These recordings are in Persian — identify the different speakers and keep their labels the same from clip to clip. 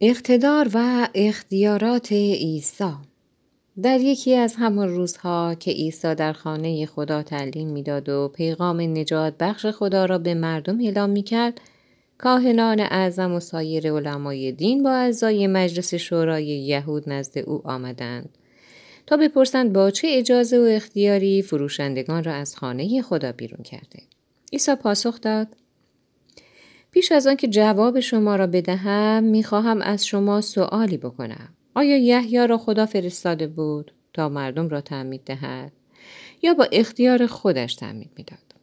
Speaker 1: اقتدار و اختیارات عیسی. در یکی از همان روزها که عیسی در خانه خدا تعلیم می‌داد و پیغام نجات بخش خدا را به مردم اعلام می کرد کاهنان اعظم و سایر علمای دین با اعضای مجلس شورای یهود نزد او آمدند تا بپرسند با چه اجازه و اختیاری فروشندگان را از خانه خدا بیرون کرده. عیسی پاسخ داد پیش از آن که جواب شما را بدهم می‌خواهم از شما سوالی بکنم. آیا یحیی را خدا فرستاده بود تا مردم را تعمید دهد؟ یا با اختیار خودش تعمید می‌داد؟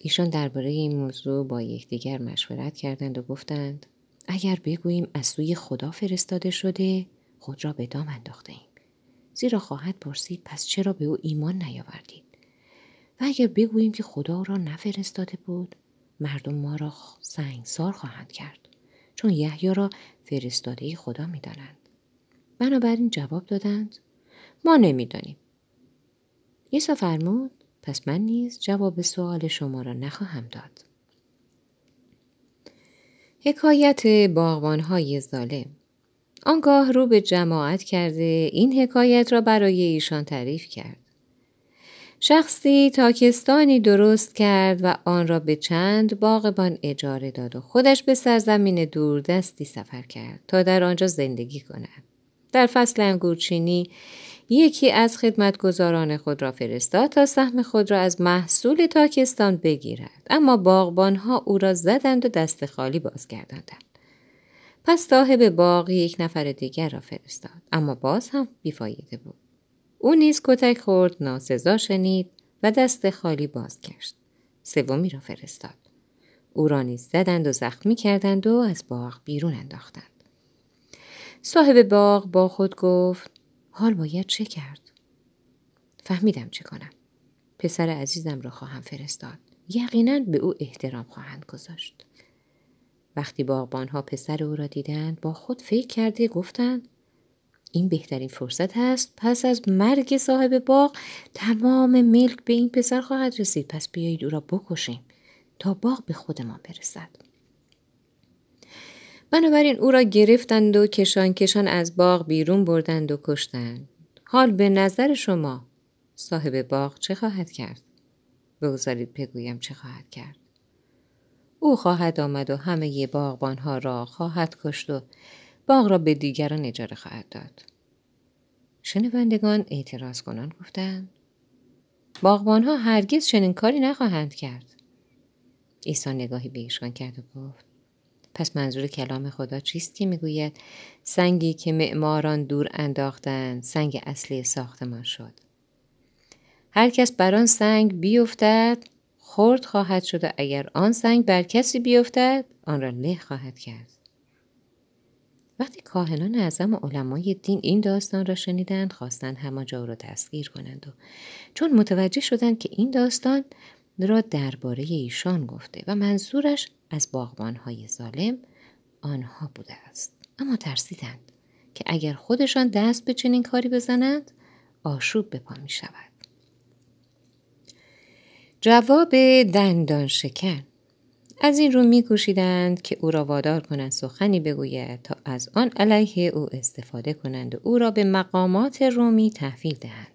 Speaker 1: ایشان درباره این موضوع با یکدیگر مشورت کردند و گفتند اگر بگوییم از سوی خدا فرستاده شده خود را به دام انداخته ایم. زیرا خواهد پرسید پس چرا به او ایمان نیاوردید؟ و اگر بگوییم که خدا را نفرستاده بود مردم ما را سنگسار خواهند کرد چون یحیی را فرستاده خدا می‌دانند. بنابراین جواب دادند ما نمی‌دانیم. عیسی فرمود پس من نیز جواب سوال شما را نخواهم داد. حکایت باغبانهای ظالم. آنگاه رو به جماعت کرده این حکایت را برای ایشان تعریف کرد. شخصی تاکستانی درست کرد و آن را به چند باغبان اجاره داد و خودش به سرزمین دوردستی سفر کرد تا در آنجا زندگی کند. در فصل انگورچینی یکی از خدمتگزاران خود را فرستاد تا سهم خود را از محصول تاکستان بگیرد. اما باغبانها او را زدند و دست خالی بازگرداندند. پس صاحب باغ یک نفر دیگر را فرستاد. اما باز هم بیفایده بود. او نیز کتک خورد ناسزا شنید و دست خالی باز کرد سومی را فرستاد. او را نیز زدند و زخمی کردند و از باغ بیرون انداختند. صاحب باغ با خود گفت حال باید چه کرد؟ فهمیدم چه کنم. پسر عزیزم را خواهم فرستاد. یقینا به او احترام خواهند گذاشت. وقتی باغبانها پسر او را دیدند با خود فکر کرده گفتند این بهترین فرصت است پس از مرگ صاحب باغ تمام ملک به این پسر خواهد رسید. پس بیایید او را بکشیم تا باغ به خودمان برسد. بنابراین او را گرفتند و کشان کشان از باغ بیرون بردند و کشتند. حال به نظر شما صاحب باغ چه خواهد کرد؟ بگذارید بگویم چه خواهد کرد. او خواهد آمد و همه باغبانها را خواهد کشت و باغ را به دیگران اجاره خواهد داد. شنوندگان اعتراض کنان گفتند باغبانها هرگز چنین کاری نخواهند کرد. عیسی نگاهی به ایشان کرد و گفت پس منظور کلام خدا چیست که می‌گوید سنگی که معماران دور انداختند سنگ اصلی ساختمان شد هر کس بر آن سنگ بیفتد خرد خواهد شد و اگر آن سنگ بر کسی بیفتد آن را له خواهد کرد وقتی کاهنان اعظم و علمای دین این داستان را شنیدند خواستند همانجا را دستگیر کنند و چون متوجه شدند که این داستان را درباره ایشان گفته و منظورش از باغبانهای ظالم آنها بوده است. اما ترسیدند که اگر خودشان دست به چنین کاری بزنند آشوب به پا می شود جواب دندان شکن از این رو میکوشیدند که او را وادار کنند سخنی بگوید تا از آن علیه او استفاده کنند و او را به مقامات رومی تحویل دهند.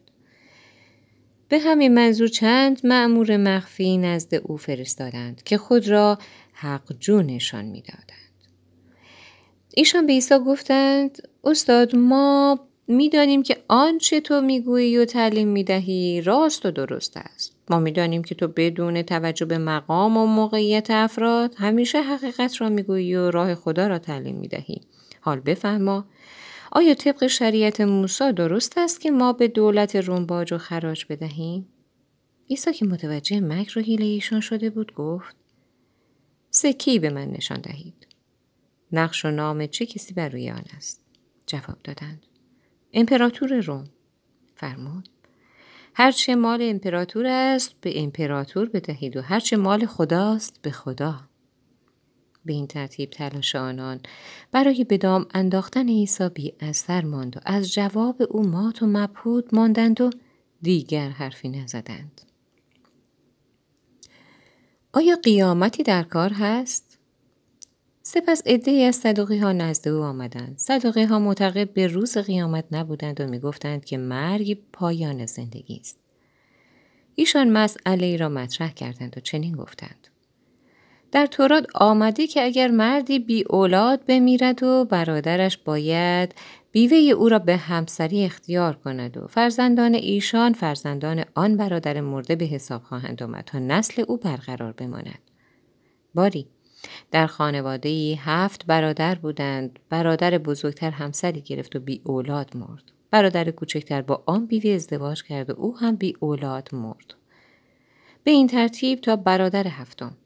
Speaker 1: به همین منظور چند معمور مخفی نزد او فرستادند که خود را حق نشان می‌دادند. ایشان به عیسی گفتند استاد ما می‌دانیم که آنچه تو می‌گویی و تعلیم می‌دهی راست و درست است. ما می‌دانیم که تو بدون توجه به مقام و موقعیت افراد همیشه حقیقت را می‌گویی و راه خدا را تعلیم می‌دهی. حال بفهما آیا طبق شریعت موسی درست است که ما به دولت روم باج و خراج بدهیم؟ عیسی که متوجه مکر و حیله ایشان شده بود گفت سکی به من نشان دهید؟ نقش و نام چه کسی بر روی آن است؟ جواب دادند. امپراتور روم. فرمود. هرچه مال امپراتور است به امپراتور بدهید و هرچه مال خداست به خدا. به این ترتیب تلاش آنان برای بدام انداختن عیسی بی اثر ماند و از جواب او مات و مبهود ماندند و دیگر حرفی نزدند. آیا قیامتی در کار هست؟ سپس عدهای از صدوقی ها نزد او آمدند. صدوقی ها معتقد به روز قیامت نبودند و می‌گفتند که مرگ پایان زندگی است. ایشان مسئله ای را مطرح کردند و چنین گفتند. در تورات آمده که اگر مردی بی اولاد بمیرد و برادرش باید بیوه او را به همسری اختیار کند و فرزندان ایشان فرزندان آن برادر مرده به حساب خواهند آمد تا نسل او برقرار بماند. باری. در خانواده هفت برادر بودند. برادر بزرگتر همسری گرفت و بی اولاد مرد. برادر کوچکتر با آن بیوه ازدواج کرد و او هم بی اولاد مرد. به این ترتیب تا برادر هفتم.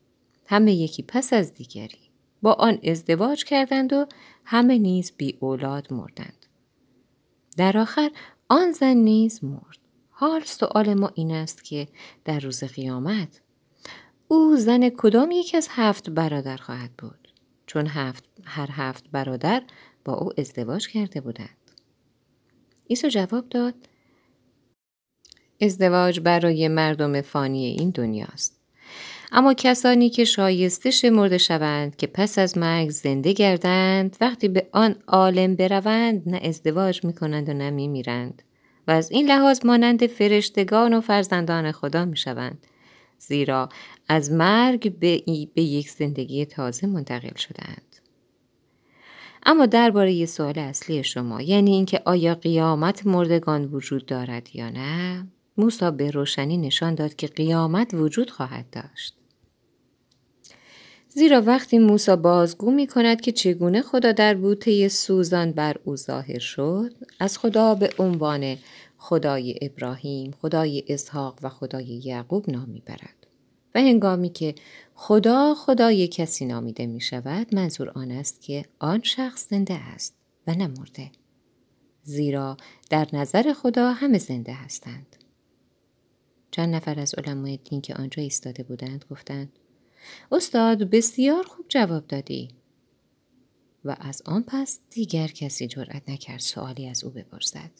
Speaker 1: همه یکی پس از دیگری. با آن ازدواج کردند و همه نیز بی اولاد مردند. در آخر آن زن نیز مرد. حال سؤال ما این است که در روز قیامت او زن کدام یک از هفت برادر خواهد بود چون هفت هر هفت برادر با او ازدواج کرده بودند. عیسی جواب داد ازدواج برای مردم فانی این دنیاست. اما کسانی که شایسته شمرده شوند که پس از مرگ زنده گردند وقتی به آن عالم بروند نه ازدواج می کنند و نه می میرند و از این لحاظ مانند فرشتگان و فرزندان خدا می شوند. زیرا از مرگ به, به یک زندگی تازه منتقل شدند. اما درباره سوال اصلی شما یعنی اینکه آیا قیامت مردگان وجود دارد یا نه موسی به روشنی نشان داد که قیامت وجود خواهد داشت زیرا وقتی موسی بازگو می کند که چگونه خدا در بوته سوزان بر او ظاهر شد از خدا به عنوان خدای ابراهیم، خدای اسحاق و خدای یعقوب نام می‌برد. و هنگامی که خدا خدای کسی نامیده می شود منظور آن است که آن شخص زنده است و نمرده زیرا در نظر خدا همه زنده هستند. چند نفر از علمای دین که آنجا ایستاده بودند گفتند استاد بسیار خوب جواب دادی. و از آن پس دیگر کسی جرأت نکرد سوالی از او بپرسد.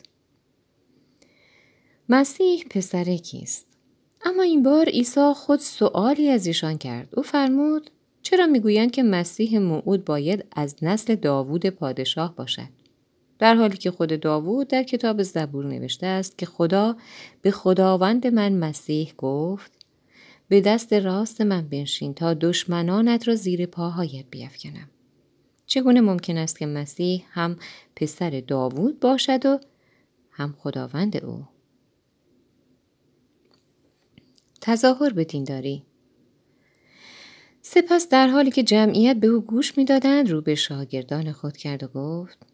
Speaker 1: مسیح پسر کیست؟ اما این بار عیسی خود سوالی از ایشان کرد. او فرمود چرا می‌گویند که مسیح موعود باید از نسل داوود پادشاه باشد؟ در حالی که خود داوود در کتاب زبور نوشته است که خدا به خداوند من مسیح گفت به دست راست من بنشین تا دشمنانت را زیر پاهایت بیافکنم. چگونه ممکن است که مسیح هم پسر داوود باشد و هم خداوند او؟ تظاهر به دینداری سپس در حالی که جمعیت به او گوش می‌دادند رو به شاگردان خود کرد و گفت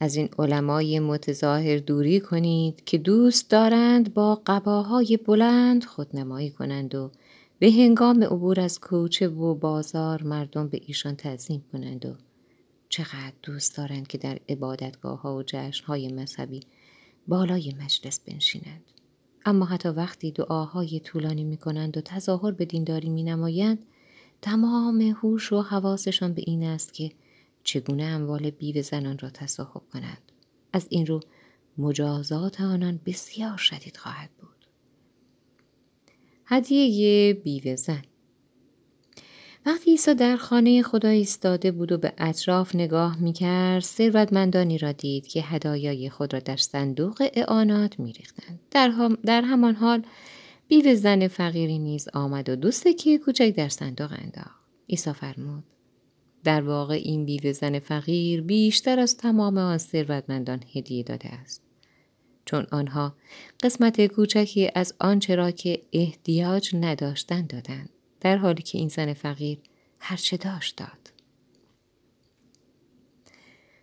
Speaker 1: از این علمای متظاهر دوری کنید که دوست دارند با قباهای بلند خودنمایی کنند و به هنگام عبور از کوچه و بازار مردم به ایشان تعظیم کنند و چقدر دوست دارند که در عبادتگاه ها و جشن های مذهبی بالای مجلس بنشینند. اما حتی وقتی دعاهای طولانی می کنند و تظاهر به دینداری می نمایند تمام هوش و حواسشان به این است که چگونه اموال بیو زنان را تصاحب کنند. از این رو مجازات آنان بسیار شدید خواهد بود. هدیه بیوه زن وقتی عیسی در خانه خدا ایستاده بود و به اطراف نگاه می‌کرد ثروتمندانی را دید که هدایای خود را در صندوق اعانات میریختند در, در همان حال بیوه زن فقیری نیز آمد و دو سکه کوچک در صندوق انداخت عیسی فرمود در واقع این بیوه زن فقیر بیشتر از تمام آن ثروتمندان هدیه داده است. چون آنها قسمت کوچکی از آنچه را که احتیاج نداشتند دادند در حالی که این زن فقیر هرچه داشت داد.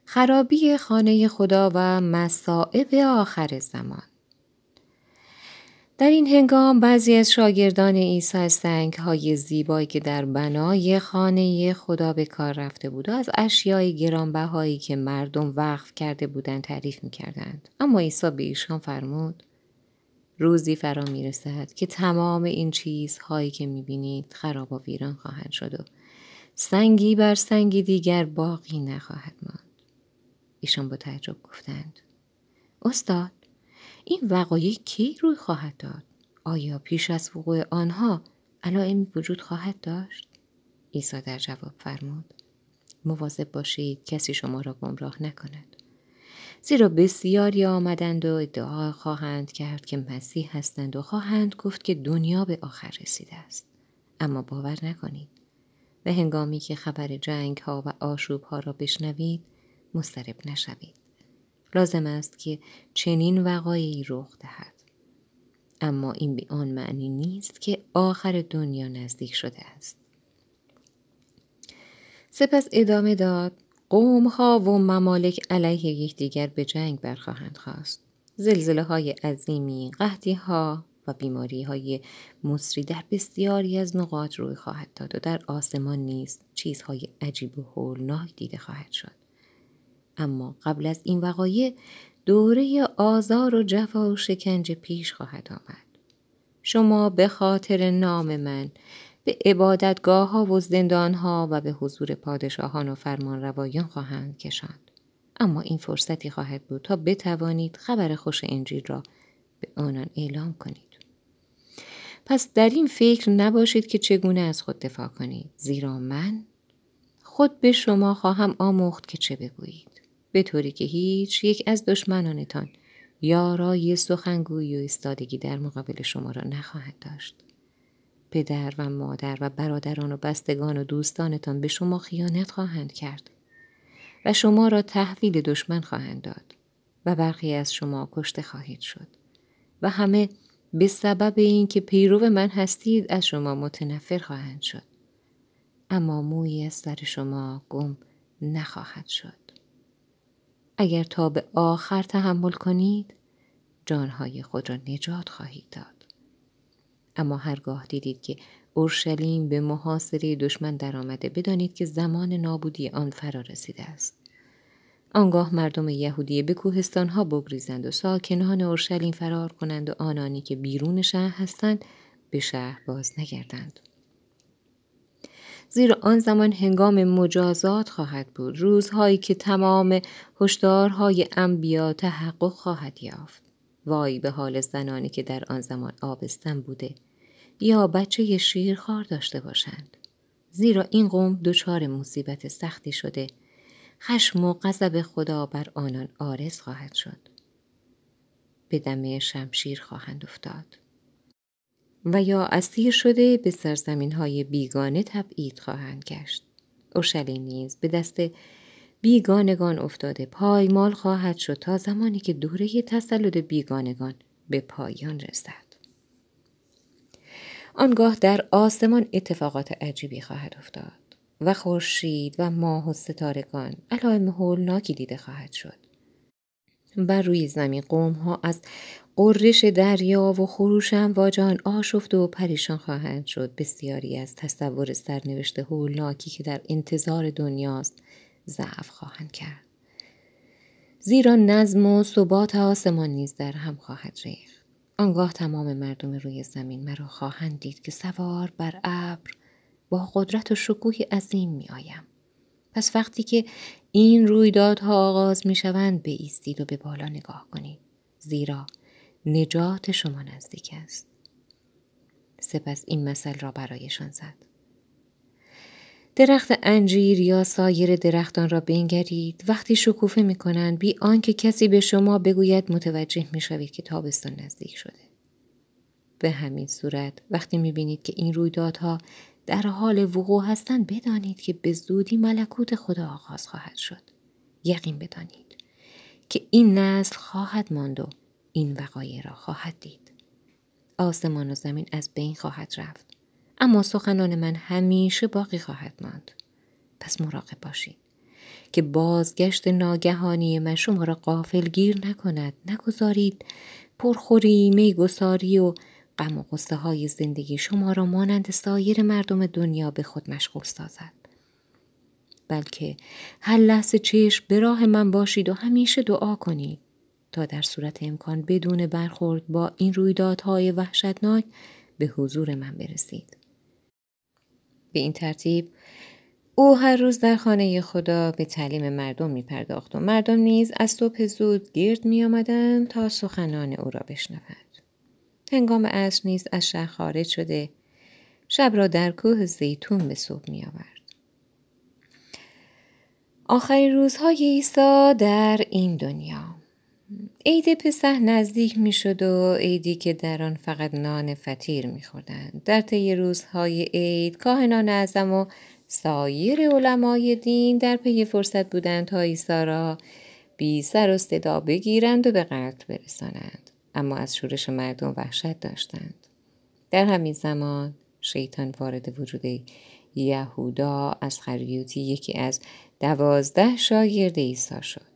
Speaker 1: خرابی خانه خدا و مصائب آخر زمان. در این هنگام بعضی از شاگردان عیسی از سنگ های زیبایی که در بنای خانه خدا به کار رفته بود و از اشیای گرانبهایی که مردم وقف کرده بودند تعریف می کردند. اما عیسی به ایشان فرمود روزی فرا می رسد که تمام این چیزهایی که می بینید خراب و ویران خواهد شد و سنگی بر سنگی دیگر باقی نخواهد ماند. ایشان با تعجب گفتند استاد این وقایع کی روی خواهد داد؟ آیا پیش از وقوع آنها علائمی وجود خواهد داشت؟ عیسی در جواب فرمود مواظب باشید کسی شما را گمراه نکند. زیرا بسیاری آمدند و ادعا خواهند کرد که مسیح هستند و خواهند گفت که دنیا به آخر رسیده است. اما باور نکنید. و هنگامی که خبر جنگ ها و آشوب ها را بشنوید مسترب نشوید. لازم است که چنین وقایعی رخ دهد. اما این به آن معنی نیست که آخر دنیا نزدیک شده است. سپس ادامه داد قوم ها و ممالک علیه یکدیگر به جنگ برخواهند خواست. زلزله های عظیمی قحطی ها و بیماری های مصری در بسیاری از نقاط روی خواهد داد و در آسمان نیز چیزهای عجیب و هولناک دیده خواهد شد. اما قبل از این وقایع دوره آزار و جفا و شکنجه پیش خواهد آمد شما به خاطر نام من به عبادتگاه ها و زندان ها و به حضور پادشاهان و فرمان روایان خواهند کشاند. اما این فرصتی خواهد بود تا بتوانید خبر خوش انجیل را به آنان اعلام کنید. پس در این فکر نباشید که چگونه از خود دفاع کنید زیرا من خود به شما خواهم آموخت که چه بگویید به طوری که هیچ یک از دشمنانتان یارای سخنگویی و ایستادگی در مقابل شما را نخواهد داشت. پدر و مادر و برادران و بستگان و دوستانتان به شما خیانت خواهند کرد و شما را تحویل دشمن خواهند داد و برخی از شما کشته خواهید شد و همه به سبب اینکه پیرو من هستید از شما متنفر خواهند شد. اما مویی از سر شما گم نخواهد شد. اگر تا به آخر تحمل کنید جانهای خود را نجات خواهید داد. اما هرگاه دیدید که اورشلیم به محاصره دشمن درآمده بدانید که زمان نابودی آن فرا رسیده است. آنگاه مردم یهودی به کوهستان ها بگریزند و ساکنان اورشلیم فرار کنند و آنانی که بیرون شهر هستند به شهر باز نگردند. زیرا آن زمان هنگام مجازات خواهد بود. روزهایی که تمام هشدارهای انبیا تحقق خواهد یافت. وای به حال زنانی که در آن زمان آبستن بوده. یا بچه شیرخوار داشته باشند. زیرا این قوم دچار مصیبت سختی شده. خشم و غضب خدا بر آنان آرز خواهد شد. به دمه شمشیر خواهند افتاد. و یا اسیر شده به سرزمین های بیگانه تبعید خواهند گشت. اورشلیم نیز به دست بیگانگان افتاده پایمال خواهد شد تا زمانی که دوره تسلط بیگانگان به پایان رسد. آنگاه در آسمان اتفاقات عجیبی خواهد افتاد و خورشید و ماه و ستارگان علائم هولناکی دیده خواهد شد. بر روی زمین قوم ها از قررش دریا و خروش امواجان آشفته و پریشان خواهند شد بسیاری از تصور سرنوشت هولناکی که در انتظار دنیاست ضعف خواهند کرد زیرا نظم و ثبات آسمان نیز در هم خواهد ریخت آنگاه تمام مردم روی زمین مرا خواهند دید که سوار بر ابر با قدرت و شکوهی عظیم می آیم. پس وقتی که این رویدادها آغاز می شوند به ایستید و به بالا نگاه کنید. زیرا نجات شما نزدیک است. سپس این مثل را برایشان زد. درخت انجیر یا سایر درختان را بنگرید وقتی شکوفه می کنند بی آنکه کسی به شما بگوید متوجه می شوید که تابستان نزدیک شده. به همین صورت وقتی می بینید که این رویدادها در حال وقوع هستند بدانید که به زودی ملکوت خدا آغاز خواهد شد. یقین بدانید که این نسل خواهد ماند و این وقایع را خواهد دید. آسمان و زمین از بین خواهد رفت. اما سخنان من همیشه باقی خواهد ماند. پس مراقب باشید که بازگشت ناگهانی من شما را قافل گیر نکند نگذارید پرخوری میگساری و غم و قصه های زندگی شما را مانند سایر مردم دنیا به خود مشغول سازد بلکه هر لحظه چشم به راه من باشید و همیشه دعا کنید تا در صورت امکان بدون برخورد با این رویدادهای وحشتناک به حضور من برسید به این ترتیب او هر روز در خانه خدا به تعلیم مردم می پرداخت و مردم نیز از صبح زود گرد می آمدن تا سخنان او را بشنوند. هنگام عصر نیز از شهر خارج شده شب را در کوه زیتون به صبح می آورد. آخرین روزهای عیسی در این دنیا عید پسح نزدیک می شد و عیدی که در آن فقط نان فطیر می خوردن. در طی روزهای عید کاهنان اعظم و سایر علمای دین در پی فرصت بودند تا عیسی را بی سر و صدا بگیرند و به قتل برسانند. اما از شورش مردم وحشت داشتند. در همین زمان شیطان وارد وجود یهودا از خریوتی یکی از دوازده شاگرد عیسی شد.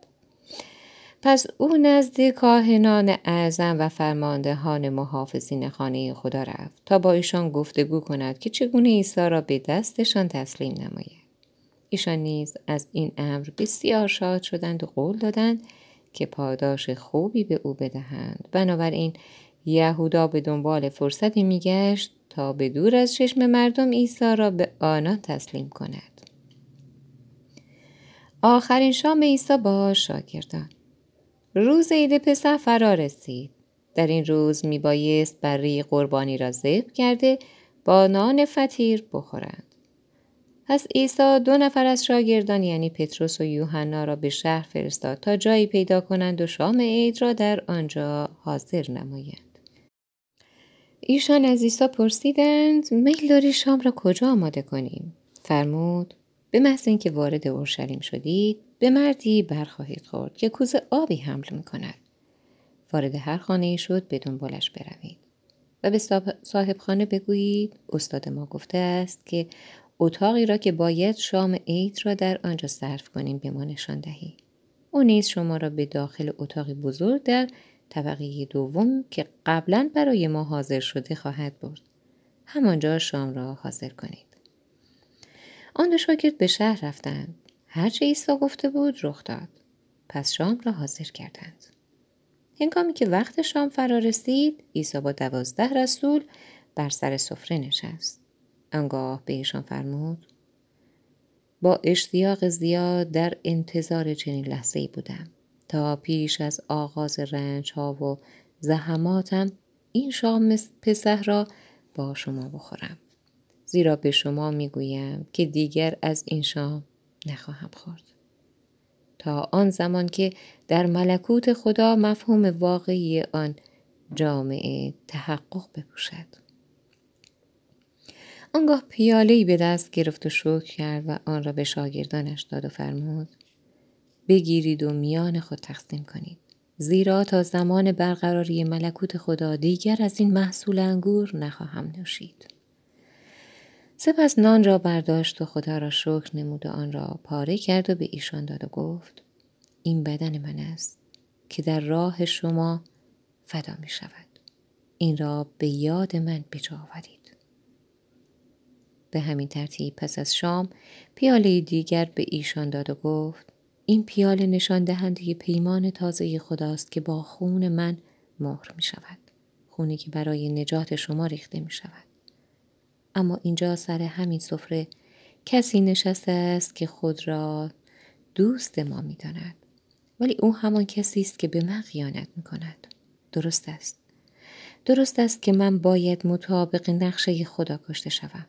Speaker 1: پس او نزد کاهنان اعظم و فرماندهان محافظین خانه خدا رفت تا با ایشان گفتگو کند که چگونه عیسی را به دستشان تسلیم نماید. ایشان نیز از این امر بسیار شاد شدند و قول دادند که پاداش خوبی به او بدهند. بنابراین یهودا به دنبال فرصتی میگشت تا به دور از چشم مردم عیسی را به آنان تسلیم کند. آخرین شام عیسی با شاگردان. روز عید پسح فرا رسید. در این روز می بایست بری قربانی را ذبح کرده با نان فطیر بخورند. پس عیسی دو نفر از شاگردان یعنی پتروس و یوحنا را به شهر فرستاد تا جایی پیدا کنند و شام عید را در آنجا حاضر نمایند. ایشان از عیسی پرسیدند میل داری شام را کجا آماده کنیم؟ فرمود به محض اینکه وارد اورشلیم شدید به مردی برخواهید خورد که کوزه آبی حمل می کند. وارد هر خانه شد به دنبالش بروید. و به صاحب خانه بگویید استاد ما گفته است که اتاقی را که باید شام عید را در آنجا صرف کنیم به ما نشان دهی. او نیز شما را به داخل اتاقی بزرگ در طبقه دوم که قبلا برای ما حاضر شده خواهد برد. همانجا شام را حاضر کنید. آن دو شاگرد به شهر رفتند هرچه عیسی گفته بود رخ داد. پس شام را حاضر کردند. هنگامی که وقت شام فرا رسید عیسی با دوازده رسول بر سر سفره نشست. آنگاه به ایشان فرمود با اشتیاق زیاد در انتظار چنین لحظه ای بودم تا پیش از آغاز رنج ها و زحماتم این شام پسه را با شما بخورم. زیرا به شما می‌گویم که دیگر از این شام نخواهم خورد. تا آن زمان که در ملکوت خدا مفهوم واقعی آن جامعه تحقق بپوشد. آنگاه پیاله به دست گرفت و شکر کرد و آن را به شاگردانش داد و فرمود بگیرید و میان خود تقسیم کنید. زیرا تا زمان برقراری ملکوت خدا دیگر از این محصول انگور نخواهم نوشید. سپس نان را برداشت و خدا را شکر نمود و آن را پاره کرد و به ایشان داد و گفت این بدن من است که در راه شما فدا می شود. این را به یاد من بجا آورید. به همین ترتیب پس از شام پیاله دیگر به ایشان داد و گفت این پیاله نشان دهنده پیمان تازه خداست که با خون من مهر می شود. خونی که برای نجات شما ریخته می شود. اما اینجا سر همین سفره کسی نشسته است که خود را دوست ما می داند. ولی او همان کسی است که به من خیانت می کند. درست است. درست است که من باید مطابق نقشه خدا کشته شوم.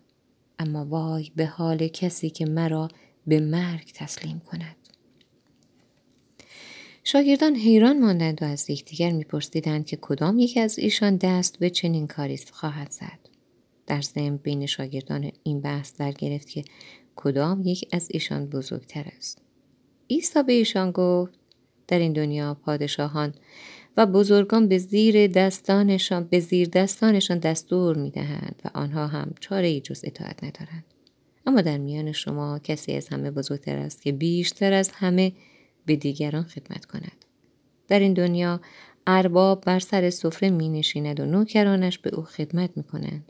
Speaker 1: اما وای به حال کسی که مرا به مرگ تسلیم کند. شاگردان حیران ماندند و از یکدیگر میپرسیدند که کدام یکی از ایشان دست به چنین کاری خواهد زد. در ضمن بین شاگردان این بحث در گرفت که کدام یک از ایشان بزرگتر است. عیسی به ایشان گفت در این دنیا پادشاهان و بزرگان به زیر دستانشان به زیر دستانشان دستور می‌دهند و آنها هم چاره ای جز اطاعت ندارند. اما در میان شما کسی از همه بزرگتر است که بیشتر از همه به دیگران خدمت کند. در این دنیا ارباب بر سر سفره می نشیند و نوکرانش به او خدمت می کنند.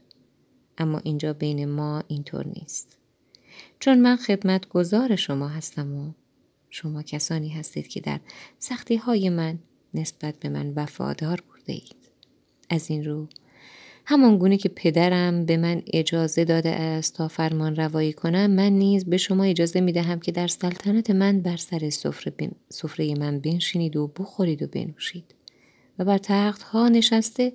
Speaker 1: اما اینجا بین ما اینطور نیست. چون من خدمت گذار شما هستم و شما کسانی هستید که در سختی های من نسبت به من وفادار بوده اید. از این رو همان گونه که پدرم به من اجازه داده است تا فرمان روایی کنم من نیز به شما اجازه می دهم که در سلطنت من بر سر سفره, من بنشینید و بخورید و بنوشید و بر تخت ها نشسته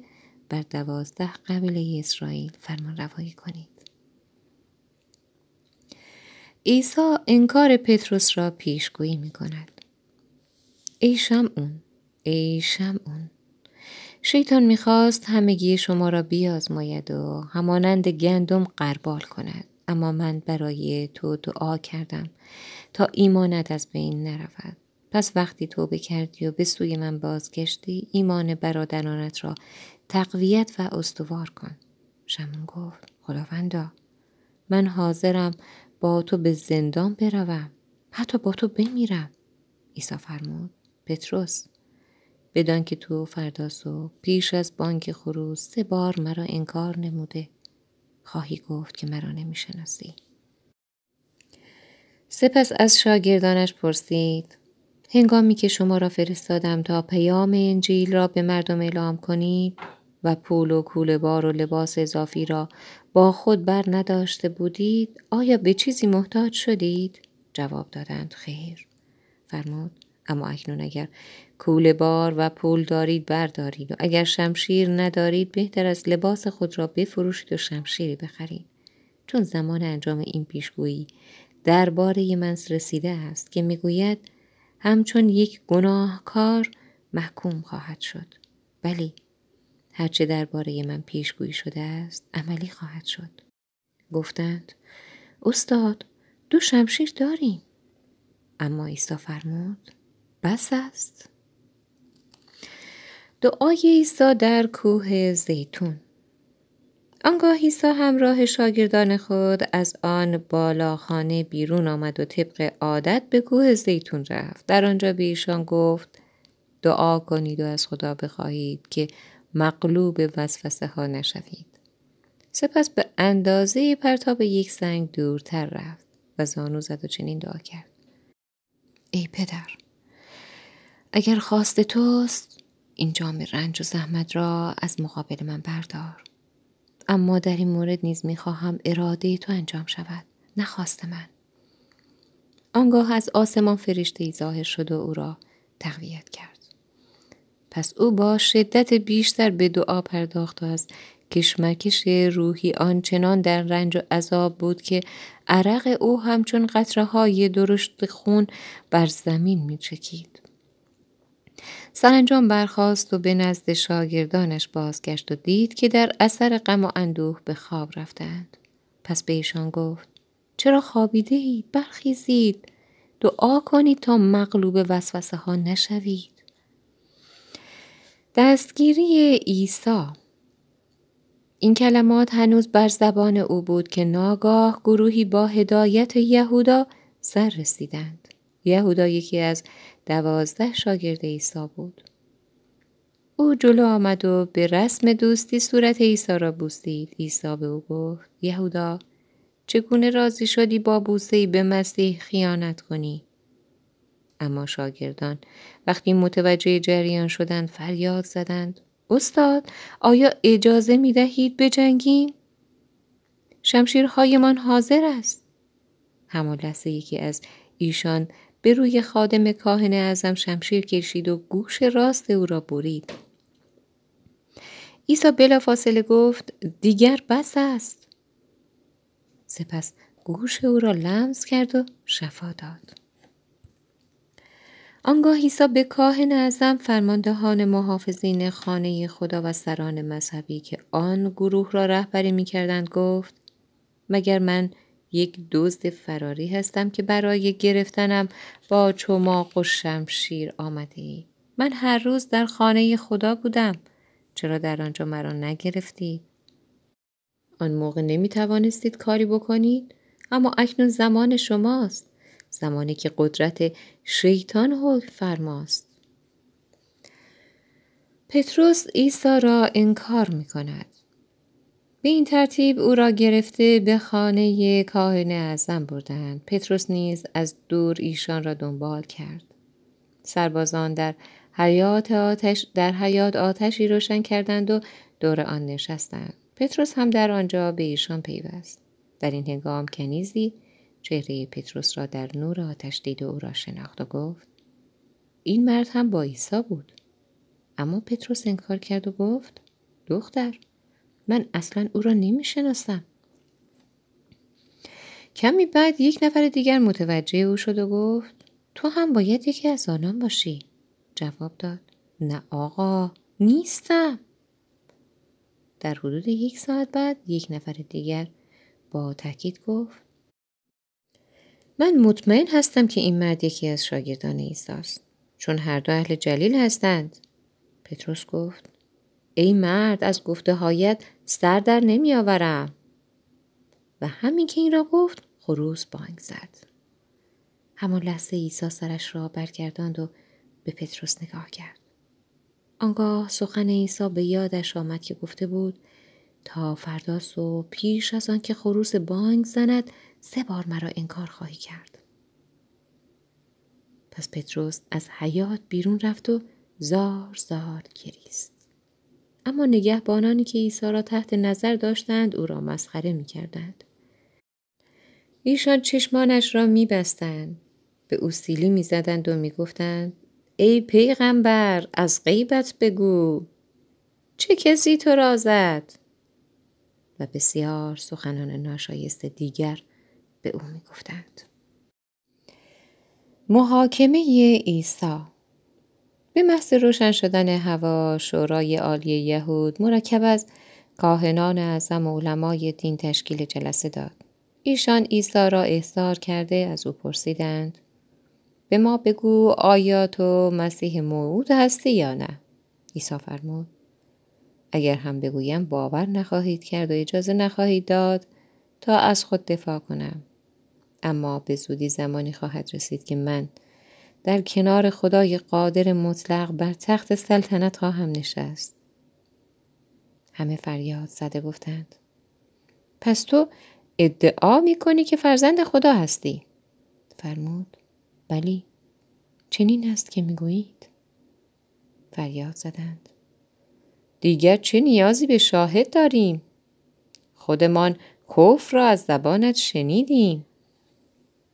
Speaker 1: بر دوازده قبیله اسرائیل فرمان روایی کنید. عیسی انکار پتروس را پیشگویی می کند. ای اون ای اون شیطان می‌خواست همگی شما را بیازماید و همانند گندم قربال کند اما من برای تو دعا کردم تا ایمانت از بین نرود پس وقتی تو کردی و به سوی من بازگشتی ایمان برادرانت را تقویت و استوار کن. شمون گفت خداوندا من حاضرم با تو به زندان بروم. حتی با تو بمیرم. عیسی فرمود پتروس بدان که تو فردا صبح پیش از بانک خروز سه بار مرا انکار نموده. خواهی گفت که مرا نمی‌شناسی. سپس از شاگردانش پرسید هنگامی که شما را فرستادم تا پیام انجیل را به مردم اعلام کنید و پول و کوله بار و لباس اضافی را با خود بر نداشته بودید آیا به چیزی محتاج شدید؟ جواب دادند خیر. فرمود اما اکنون اگر کوله بار و پول دارید بردارید و اگر شمشیر ندارید بهتر از لباس خود را بفروشید و شمشیری بخرید. چون زمان انجام این پیشگویی درباره من رسیده است که می‌گوید همچون یک گناهکار محکوم خواهد شد. بلی هرچه درباره من پیشگویی شده است عملی خواهد شد. گفتند استاد دو شمشیر داریم. اما عیسی فرمود بس است. دعای عیسی در کوه زیتون. آنگاه عیسی همراه شاگردان خود از آن بالاخانه بیرون آمد و طبق عادت به کوه زیتون رفت. در آنجا به ایشان گفت دعا کنید و از خدا بخواهید که مغلوب وسوسه ها نشوید. سپس به اندازه پرتاب یک سنگ دورتر رفت و زانو زد و چنین دعا کرد. ای پدر اگر خواست توست این جام رنج و زحمت را از مقابل من بردار. اما در این مورد نیز می‌خواهم اراده تو انجام شود نخواست من. آنگاه از آسمان فرشته ای ظاهر شد و او را تقویت کرد. پس او با شدت بیشتر به دعا پرداخت و از کشمکش روحی آنچنان در رنج و عذاب بود که عرق او همچون قطره های درشت خون بر زمین می چکید. سرانجام برخاست و به نزد شاگردانش بازگشت و دید که در اثر غم و اندوه به خواب رفتند. پس به ایشان گفت چرا خابیده اید؟ برخیزید. دعا کنید تا مغلوب وسوسه ها نشوید. دستگیری عیسی این کلمات هنوز بر زبان او بود که ناگاه گروهی با هدایت یهودا سر رسیدند. یهودا یکی از دوازده شاگرد عیسی بود. او جلو آمد و به رسم دوستی صورت عیسی را بوسید. عیسی به او گفت یهودا چگونه راضی شدی با بوسه به مسیح خیانت کنی؟ اما شاگردان وقتی متوجه جریان شدند فریاد زدند استاد آیا اجازه می دهید بجنگیم؟ شمشیرهایمان حاضر است. همان لحظه یکی از ایشان به روی خادم کاهن اعظم شمشیر کشید و گوش راست او را برید. عیسی بلافاصله گفت دیگر بس است. سپس گوش او را لمس کرد و شفا داد. آنگاه عیسی به کاهن اعظم فرماندهان محافظین خانه خدا و سران مذهبی که آن گروه را رهبری می‌کردند گفت مگر من یک دزد فراری هستم که برای گرفتنم با چماق و شمشیر آمده ای. من هر روز در خانه خدا بودم. چرا در آنجا مرا نگرفتید؟ آن موقع نمی توانستید کاری بکنید؟ اما اکنون زمان شماست. زمانی که قدرت شیطان حکم فرماست. پتروس عیسی را انکار می کند. به این ترتیب او را گرفته به خانه کاهن اعظم بردند. پتروس نیز از دور ایشان را دنبال کرد. سربازان در حیات آتش در حیات آتشی روشن کردند و دور آن نشستند. پتروس هم در آنجا به ایشان پیوست. در این هنگام کنیزی چهره پتروس را در نور آتش دید و او را شناخت و گفت این مرد هم با عیسی بود. اما پتروس انکار کرد و گفت دختر من اصلا او را نمی شناسم. کمی بعد یک نفر دیگر متوجه او شد و گفت تو هم باید یکی از آنان باشی. جواب داد نه آقا نیستم. در حدود یک ساعت بعد یک نفر دیگر با تاکید گفت من مطمئن هستم که این مرد یکی از شاگردان عیسی است چون هر دو اهل جلیل هستند. پتروس گفت ای مرد از گفته هایت سر در نمی آورم. و همین که این را گفت خروس بانگ زد. همان لحظه عیسی سرش را برگرداند و به پتروس نگاه کرد. آنگاه سخن عیسی به یادش آمد که گفته بود تا فردا صبح پیش از آن که خروس بانگ زند سه بار مرا انکار خواهی کرد پس پتروس از حیات بیرون رفت و زار زار گریست اما نگهبانانی که عیسی را تحت نظر داشتند او را مسخره می کردند. ایشان چشمانش را می بستند. به او سیلی می زدند و می گفتند ای پیغمبر از غیبت بگو چه کسی تو را زد و بسیار سخنان ناشایست دیگر به او می گفتند. محاکمه عیسی به محض روشن شدن هوا شورای عالی یهود مرکب از کاهنان اعظم و علمای دین تشکیل جلسه داد. ایشان عیسی را احضار کرده از او پرسیدند به ما بگو آیا تو مسیح موعود هستی یا نه؟ عیسی فرمود اگر هم بگویم باور نخواهید کرد و اجازه نخواهید داد تا از خود دفاع کنم. اما به زودی زمانی خواهد رسید که من در کنار خدای قادر مطلق بر تخت سلطنت خواهم نشست. همه فریاد زده گفتند. پس تو ادعا می کنی که فرزند خدا هستی؟ فرمود. بلی. چنین است که می گویید. فریاد زدند. دیگر چه نیازی به شاهد داریم؟ خودمان کفر را از زبانت شنیدیم.